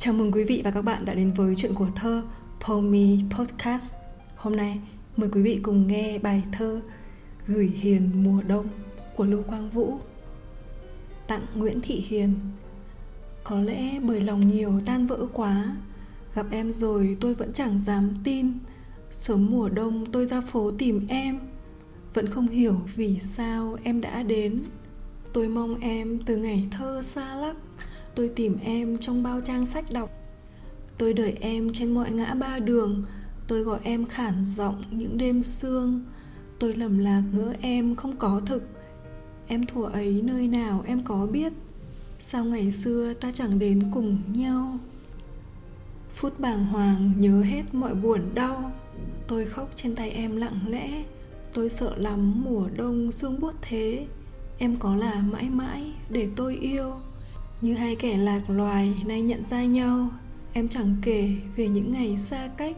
Chào mừng quý vị và các bạn đã đến với chuyện của thơ Pomi Podcast. Hôm nay mời quý vị cùng nghe bài thơ Gửi Hiền mùa đông của Lưu Quang Vũ. Tặng Nguyễn Thị Hiền. Có lẽ bởi lòng nhiều tan vỡ quá, gặp em rồi tôi vẫn chẳng dám tin. Sớm mùa đông tôi ra phố tìm em, vẫn không hiểu vì sao em đã đến. Tôi mong em từ ngày thơ xa lắc Tôi tìm em trong bao trang sách đọc. Tôi đợi em trên mọi ngã ba đường. Tôi gọi em khản giọng những đêm sương. Tôi lầm lạc ngỡ em không có thực. Em thủa ấy nơi nào em có biết? Sao ngày xưa ta chẳng đến cùng nhau? Phút bàng hoàng nhớ hết mọi buồn đau. Tôi khóc trên tay em lặng lẽ. Tôi sợ lắm mùa đông sương buốt thế. Em có là mãi mãi để tôi yêu như hai kẻ lạc loài nay nhận ra nhau, Em chẳng kể về những ngày xa cách.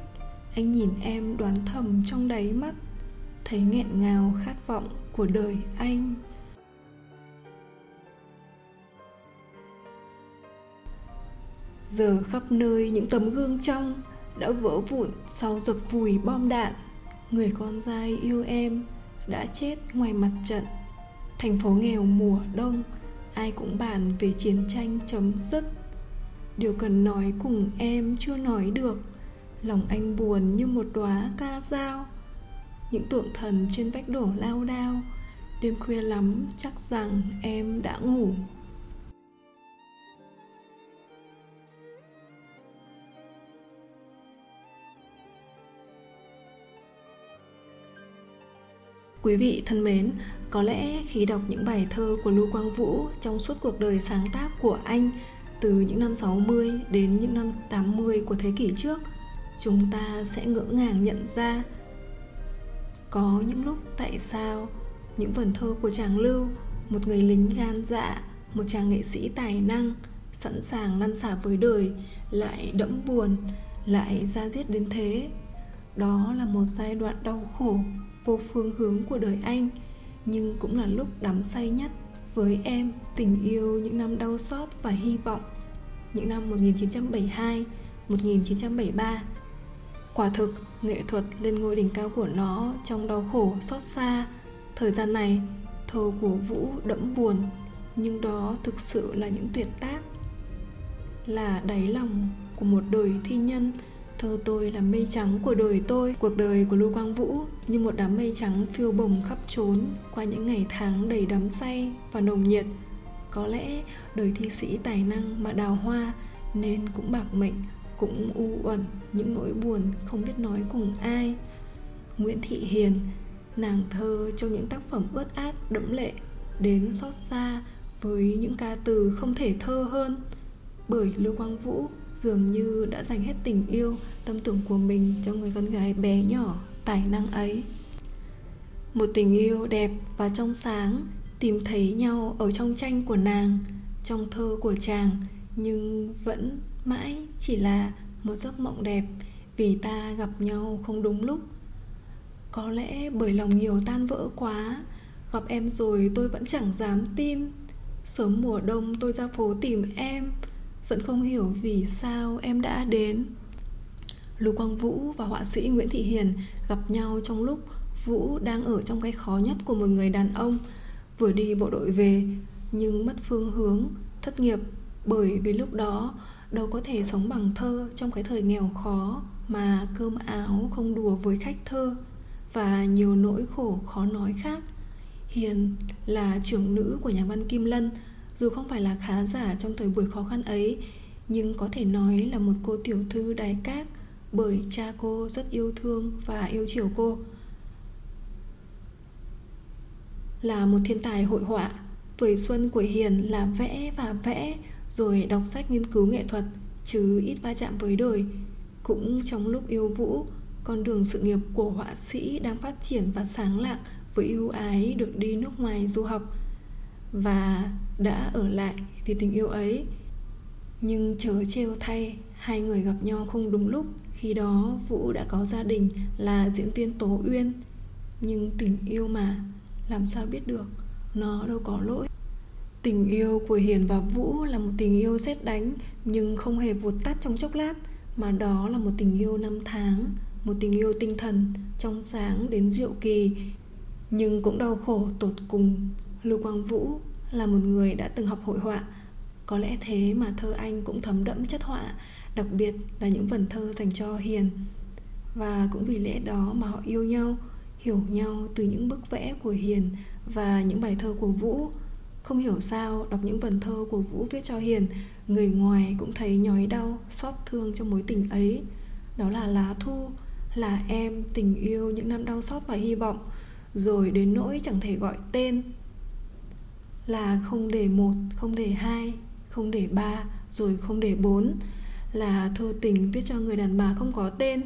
Anh nhìn em đoán thầm trong đáy mắt, Thấy nghẹn ngào khát vọng của đời anh. Giờ khắp nơi những tấm gương trong Đã vỡ vụn sau dập vùi bom đạn. Người con trai yêu em Đã chết ngoài mặt trận. Thành phố nghèo mùa đông ai cũng bàn về chiến tranh chấm dứt. Điều cần nói cùng em chưa nói được. Lòng anh buồn như một đóa ca dao. Những tượng thần trên vách đổ lao đao. Đêm khuya lắm chắc rằng em đã ngủ. Quý vị thân mến, có lẽ khi đọc những bài thơ của Lưu Quang Vũ trong suốt cuộc đời sáng tác của anh từ những năm 60 đến những năm 80 của thế kỷ trước, chúng ta sẽ ngỡ ngàng nhận ra có những lúc tại sao những vần thơ của chàng Lưu, một người lính gan dạ, một chàng nghệ sĩ tài năng, sẵn sàng lăn xả với đời, lại đẫm buồn, lại ra giết đến thế. Đó là một giai đoạn đau khổ, vô phương hướng của đời anh – nhưng cũng là lúc đắm say nhất với em tình yêu những năm đau xót và hy vọng những năm 1972, 1973. Quả thực, nghệ thuật lên ngôi đỉnh cao của nó trong đau khổ xót xa. Thời gian này, thơ của Vũ đẫm buồn, nhưng đó thực sự là những tuyệt tác. Là đáy lòng của một đời thi nhân Thơ tôi là mây trắng của đời tôi Cuộc đời của Lưu Quang Vũ như một đám mây trắng phiêu bồng khắp trốn Qua những ngày tháng đầy đắm say và nồng nhiệt. Có lẽ đời thi sĩ tài năng mà đào hoa Nên cũng bạc mệnh, cũng u uẩn những nỗi buồn không biết nói cùng ai. Nguyễn Thị Hiền Nàng thơ trong những tác phẩm ướt át đẫm lệ Đến xót xa với những ca từ không thể thơ hơn. Bởi Lưu Quang Vũ dường như đã dành hết tình yêu, tâm tưởng của mình cho người con gái bé nhỏ, tài năng ấy. Một tình yêu đẹp và trong sáng, tìm thấy nhau ở trong tranh của nàng, trong thơ của chàng, nhưng vẫn mãi chỉ là một giấc mộng đẹp vì ta gặp nhau không đúng lúc. Có lẽ bởi lòng nhiều tan vỡ quá, gặp em rồi tôi vẫn chẳng dám tin. Sớm mùa đông tôi ra phố tìm em vẫn không hiểu vì sao em đã đến. Lưu Quang Vũ và họa sĩ Nguyễn Thị Hiền gặp nhau trong lúc Vũ đang ở trong cái khó nhất của một người đàn ông. Vừa đi bộ đội về nhưng mất phương hướng, thất nghiệp Bởi vì lúc đó đâu có thể sống bằng thơ trong cái thời nghèo khó Mà cơm áo không đùa với khách thơ Và nhiều nỗi khổ khó nói khác. Hiền là trưởng nữ của nhà văn Kim Lân dù không phải là khá giả trong thời buổi khó khăn ấy, Nhưng có thể nói là một cô tiểu thư đài cát Bởi cha cô rất yêu thương và yêu chiều cô. Là một thiên tài hội họa, Tuổi xuân của Hiền là vẽ và vẽ, Rồi đọc sách nghiên cứu nghệ thuật, Chứ ít va chạm với đời. Cũng trong lúc yêu Vũ, Con đường sự nghiệp của họa sĩ đang phát triển và sáng lạng Với ưu ái được đi nước ngoài du học và đã ở lại vì tình yêu ấy. Nhưng chớ trêu thay hai người gặp nhau không đúng lúc. Khi đó vũ đã có gia đình là diễn viên tố uyên. Nhưng tình yêu mà làm sao biết được nó đâu có lỗi. Tình yêu của Hiền và Vũ là một tình yêu xét đánh nhưng không hề vụt tắt trong chốc lát mà đó là một tình yêu năm tháng, một tình yêu tinh thần, trong sáng đến diệu kỳ. Nhưng cũng đau khổ tột cùng. Lưu Quang Vũ là một người đã từng học hội họa, có lẽ thế mà thơ anh cũng thấm đẫm chất họa, đặc biệt là những vần thơ dành cho Hiền. Và cũng vì lẽ đó mà họ yêu nhau, hiểu nhau từ những bức vẽ của Hiền và những bài thơ của Vũ. Không hiểu sao đọc những vần thơ của Vũ viết cho Hiền Người ngoài cũng thấy nhói đau, xót thương trong mối tình ấy. Đó là lá thu, là em, tình yêu, những năm đau xót và hy vọng. Rồi đến nỗi chẳng thể gọi tên. Là không để một, không để hai, không để ba, rồi không để bốn Là thơ tình viết cho người đàn bà không có tên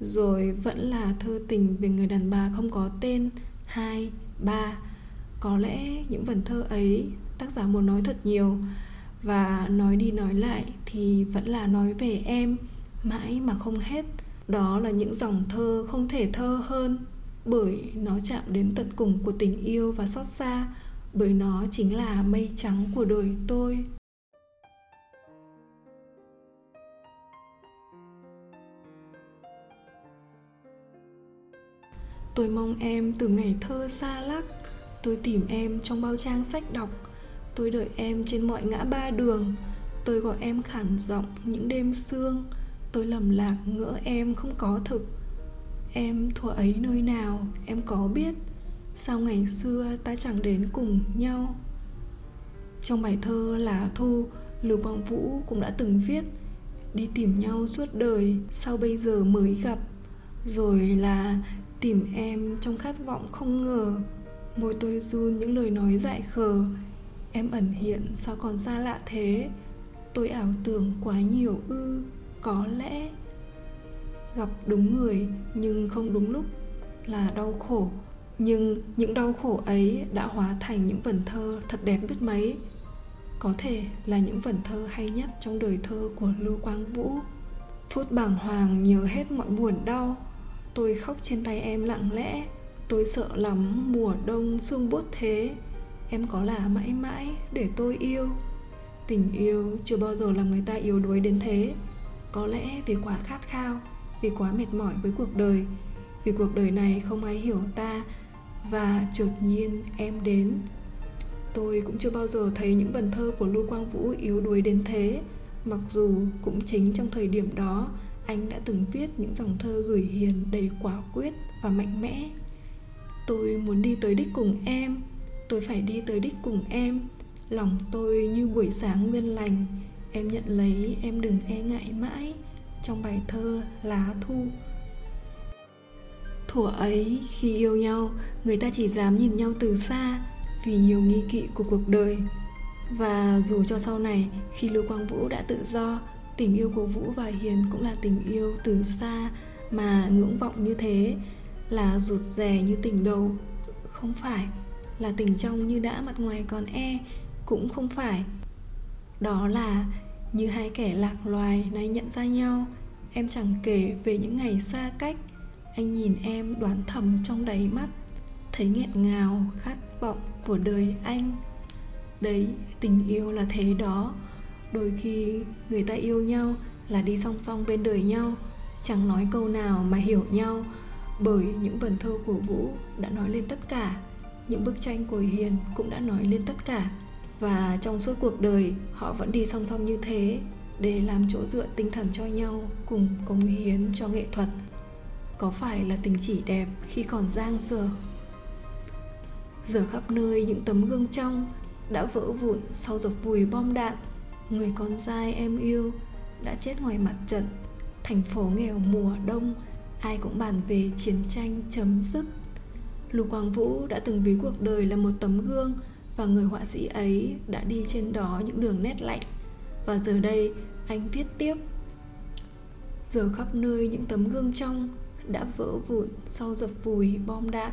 Rồi vẫn là thơ tình về người đàn bà không có tên. Hai, ba có lẽ những vần thơ ấy tác giả muốn nói thật nhiều và nói đi nói lại thì vẫn là nói về em mãi mà không hết. Đó là những dòng thơ không thể thơ hơn bởi nó chạm đến tận cùng của tình yêu và xót xa bởi nó chính là mây trắng của đời tôi. Tôi mong em từ ngày thơ xa lắc. Tôi tìm em trong bao trang sách đọc. Tôi đợi em trên mọi ngã ba đường. Tôi gọi em khản giọng những đêm sương. Tôi lầm lạc ngỡ em không có thực. Em thuở ấy nơi nào, em có biết? Sao ngày xưa ta chẳng đến cùng nhau? Trong bài thơ là Thu, Lưu Quang Vũ cũng đã từng viết, Đi tìm nhau suốt đời, Sao bây giờ mới gặp? Rồi là tìm em trong khát vọng không ngờ. Môi tôi run những lời nói dại khờ. Em ẩn hiện sao còn xa lạ thế? Tôi ảo tưởng quá nhiều ư, Có lẽ Gặp đúng người nhưng không đúng lúc Là đau khổ. Nhưng những đau khổ ấy đã hóa thành những vần thơ thật đẹp biết mấy. Có thể là những vần thơ hay nhất trong đời thơ của Lưu Quang Vũ. Phút bàng hoàng nhớ hết mọi buồn đau. Tôi khóc trên tay em lặng lẽ. Tôi sợ lắm mùa đông sương bút thế. Em có là mãi mãi để tôi yêu. Tình yêu chưa bao giờ làm người ta yếu đuối đến thế. Có lẽ vì quá khát khao, Vì quá mệt mỏi với cuộc đời. Vì cuộc đời này không ai hiểu ta và chợt nhiên em đến. Tôi cũng chưa bao giờ thấy những vần thơ của Lưu Quang Vũ yếu đuối đến thế. Mặc dù cũng chính trong thời điểm đó, Anh đã từng viết những dòng thơ gửi hiền đầy quả quyết và mạnh mẽ. Tôi muốn đi tới đích cùng em. Tôi phải đi tới đích cùng em. Lòng tôi như buổi sáng nguyên lành. Em nhận lấy, em đừng e ngại mãi. Trong bài thơ lá thu thuở ấy khi yêu nhau, người ta chỉ dám nhìn nhau từ xa vì nhiều nghi kỵ của cuộc đời. Và dù cho sau này, khi lưu quang vũ đã tự do, tình yêu của vũ và hiền cũng là tình yêu từ xa mà ngưỡng vọng như thế, là rụt rè như tình đầu. Không phải là tình trong như đã mặt ngoài còn e cũng không phải. Đó là như hai kẻ lạc loài nay nhận ra nhau. Em chẳng kể về những ngày xa cách anh nhìn em đoán thầm trong đáy mắt thấy nghẹn ngào khát vọng của đời anh. Đấy tình yêu là thế đó. Đôi khi người ta yêu nhau là đi song song bên đời nhau chẳng nói câu nào mà hiểu nhau. Bởi những vần thơ của Vũ đã nói lên tất cả, những bức tranh của Hiền cũng đã nói lên tất cả. Và trong suốt cuộc đời họ vẫn đi song song như thế để làm chỗ dựa tinh thần cho nhau cùng cống hiến cho nghệ thuật. Có phải là tình chỉ đẹp khi còn giang dở? Giờ khắp nơi những tấm gương trong đã vỡ vụn sau dọc vùi bom đạn. Người con trai em yêu đã chết ngoài mặt trận. Thành phố nghèo mùa đông ai cũng bàn về chiến tranh chấm dứt. lục Quang Vũ đã từng ví cuộc đời là một tấm gương và người họa sĩ ấy đã đi trên đó những đường nét lạnh. Và giờ đây, anh viết tiếp. Giờ khắp nơi những tấm gương trong đã vỡ vụn sau dập vùi bom đạn.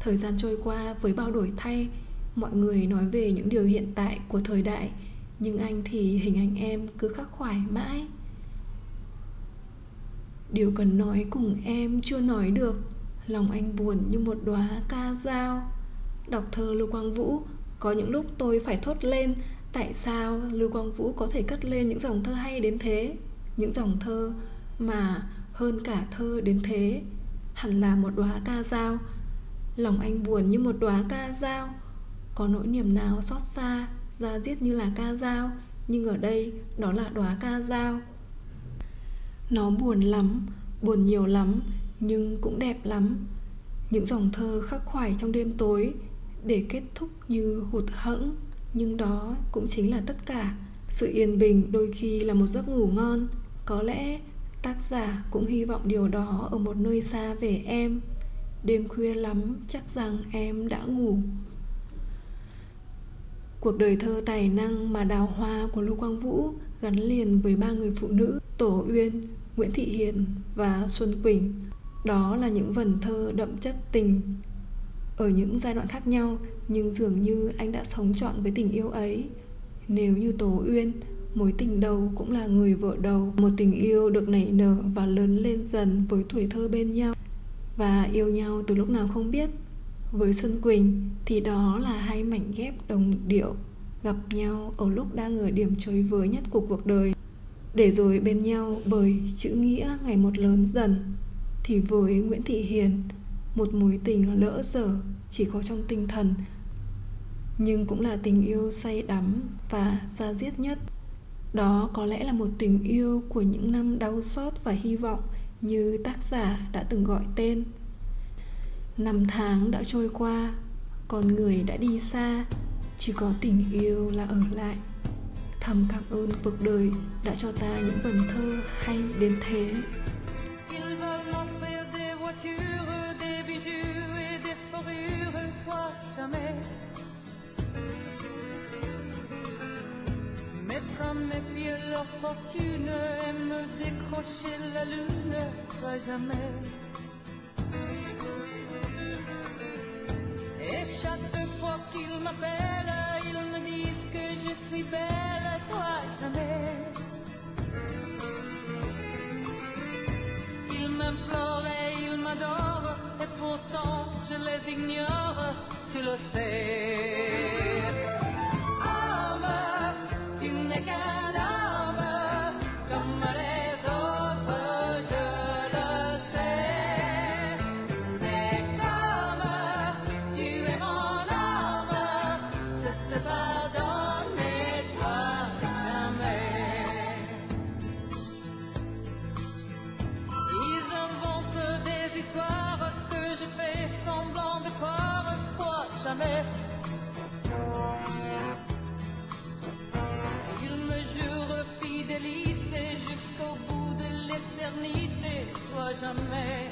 Thời gian trôi qua với bao đổi thay, mọi người nói về những điều hiện tại của thời đại, nhưng anh thì hình ảnh em cứ khắc khoải mãi. Điều cần nói cùng em chưa nói được Lòng anh buồn như một đóa ca dao Đọc thơ Lưu Quang Vũ Có những lúc tôi phải thốt lên Tại sao Lưu Quang Vũ có thể cất lên những dòng thơ hay đến thế Những dòng thơ mà hơn cả thơ đến thế. Hẳn là một đóa ca dao. Lòng anh buồn như một đóa ca dao. Có nỗi niềm nào xót xa Ra giết như là ca dao, Nhưng ở đây đó là đóa ca dao. Nó buồn lắm, Buồn nhiều lắm, Nhưng cũng đẹp lắm. Những dòng thơ khắc khoải trong đêm tối Để kết thúc như hụt hẫng, Nhưng đó cũng chính là tất cả. Sự yên bình đôi khi là một giấc ngủ ngon. Có lẽ tác giả cũng hy vọng điều đó ở một nơi xa về em Đêm khuya lắm chắc rằng em đã ngủ Cuộc đời thơ tài năng mà đào hoa của Lưu Quang Vũ gắn liền với ba người phụ nữ Tổ Uyên, Nguyễn Thị Hiền và Xuân Quỳnh. Đó là những vần thơ đậm chất tình. Ở những giai đoạn khác nhau, nhưng dường như anh đã sống trọn với tình yêu ấy. Nếu như Tổ Uyên, mối tình đầu cũng là người vợ đầu, một tình yêu được nảy nở và lớn lên dần với tuổi thơ bên nhau. Và yêu nhau từ lúc nào không biết. Với Xuân Quỳnh thì đó là hai mảnh ghép đồng điệu. Gặp nhau ở lúc đang ở điểm chối với nhất của cuộc đời. Để rồi bên nhau bởi chữ nghĩa ngày một lớn dần. Thì với Nguyễn Thị Hiền một mối tình lỡ dở chỉ có trong tinh thần. Nhưng cũng là tình yêu say đắm và ra diết nhất đó có lẽ là một tình yêu của những năm đau xót và hy vọng như tác giả đã từng gọi tên. Năm tháng đã trôi qua, con người đã đi xa, chỉ có tình yêu là ở lại. Thầm cảm ơn cuộc đời đã cho ta những vần thơ hay đến thế. Leur fortune me décrocher la lune, pas jamais. Et chaque fois qu'ils m'appellent, ils me disent que je suis belle, toi jamais. Ils m'implorent et ils m'adorent, et pourtant je les ignore, tu le sais. amazing.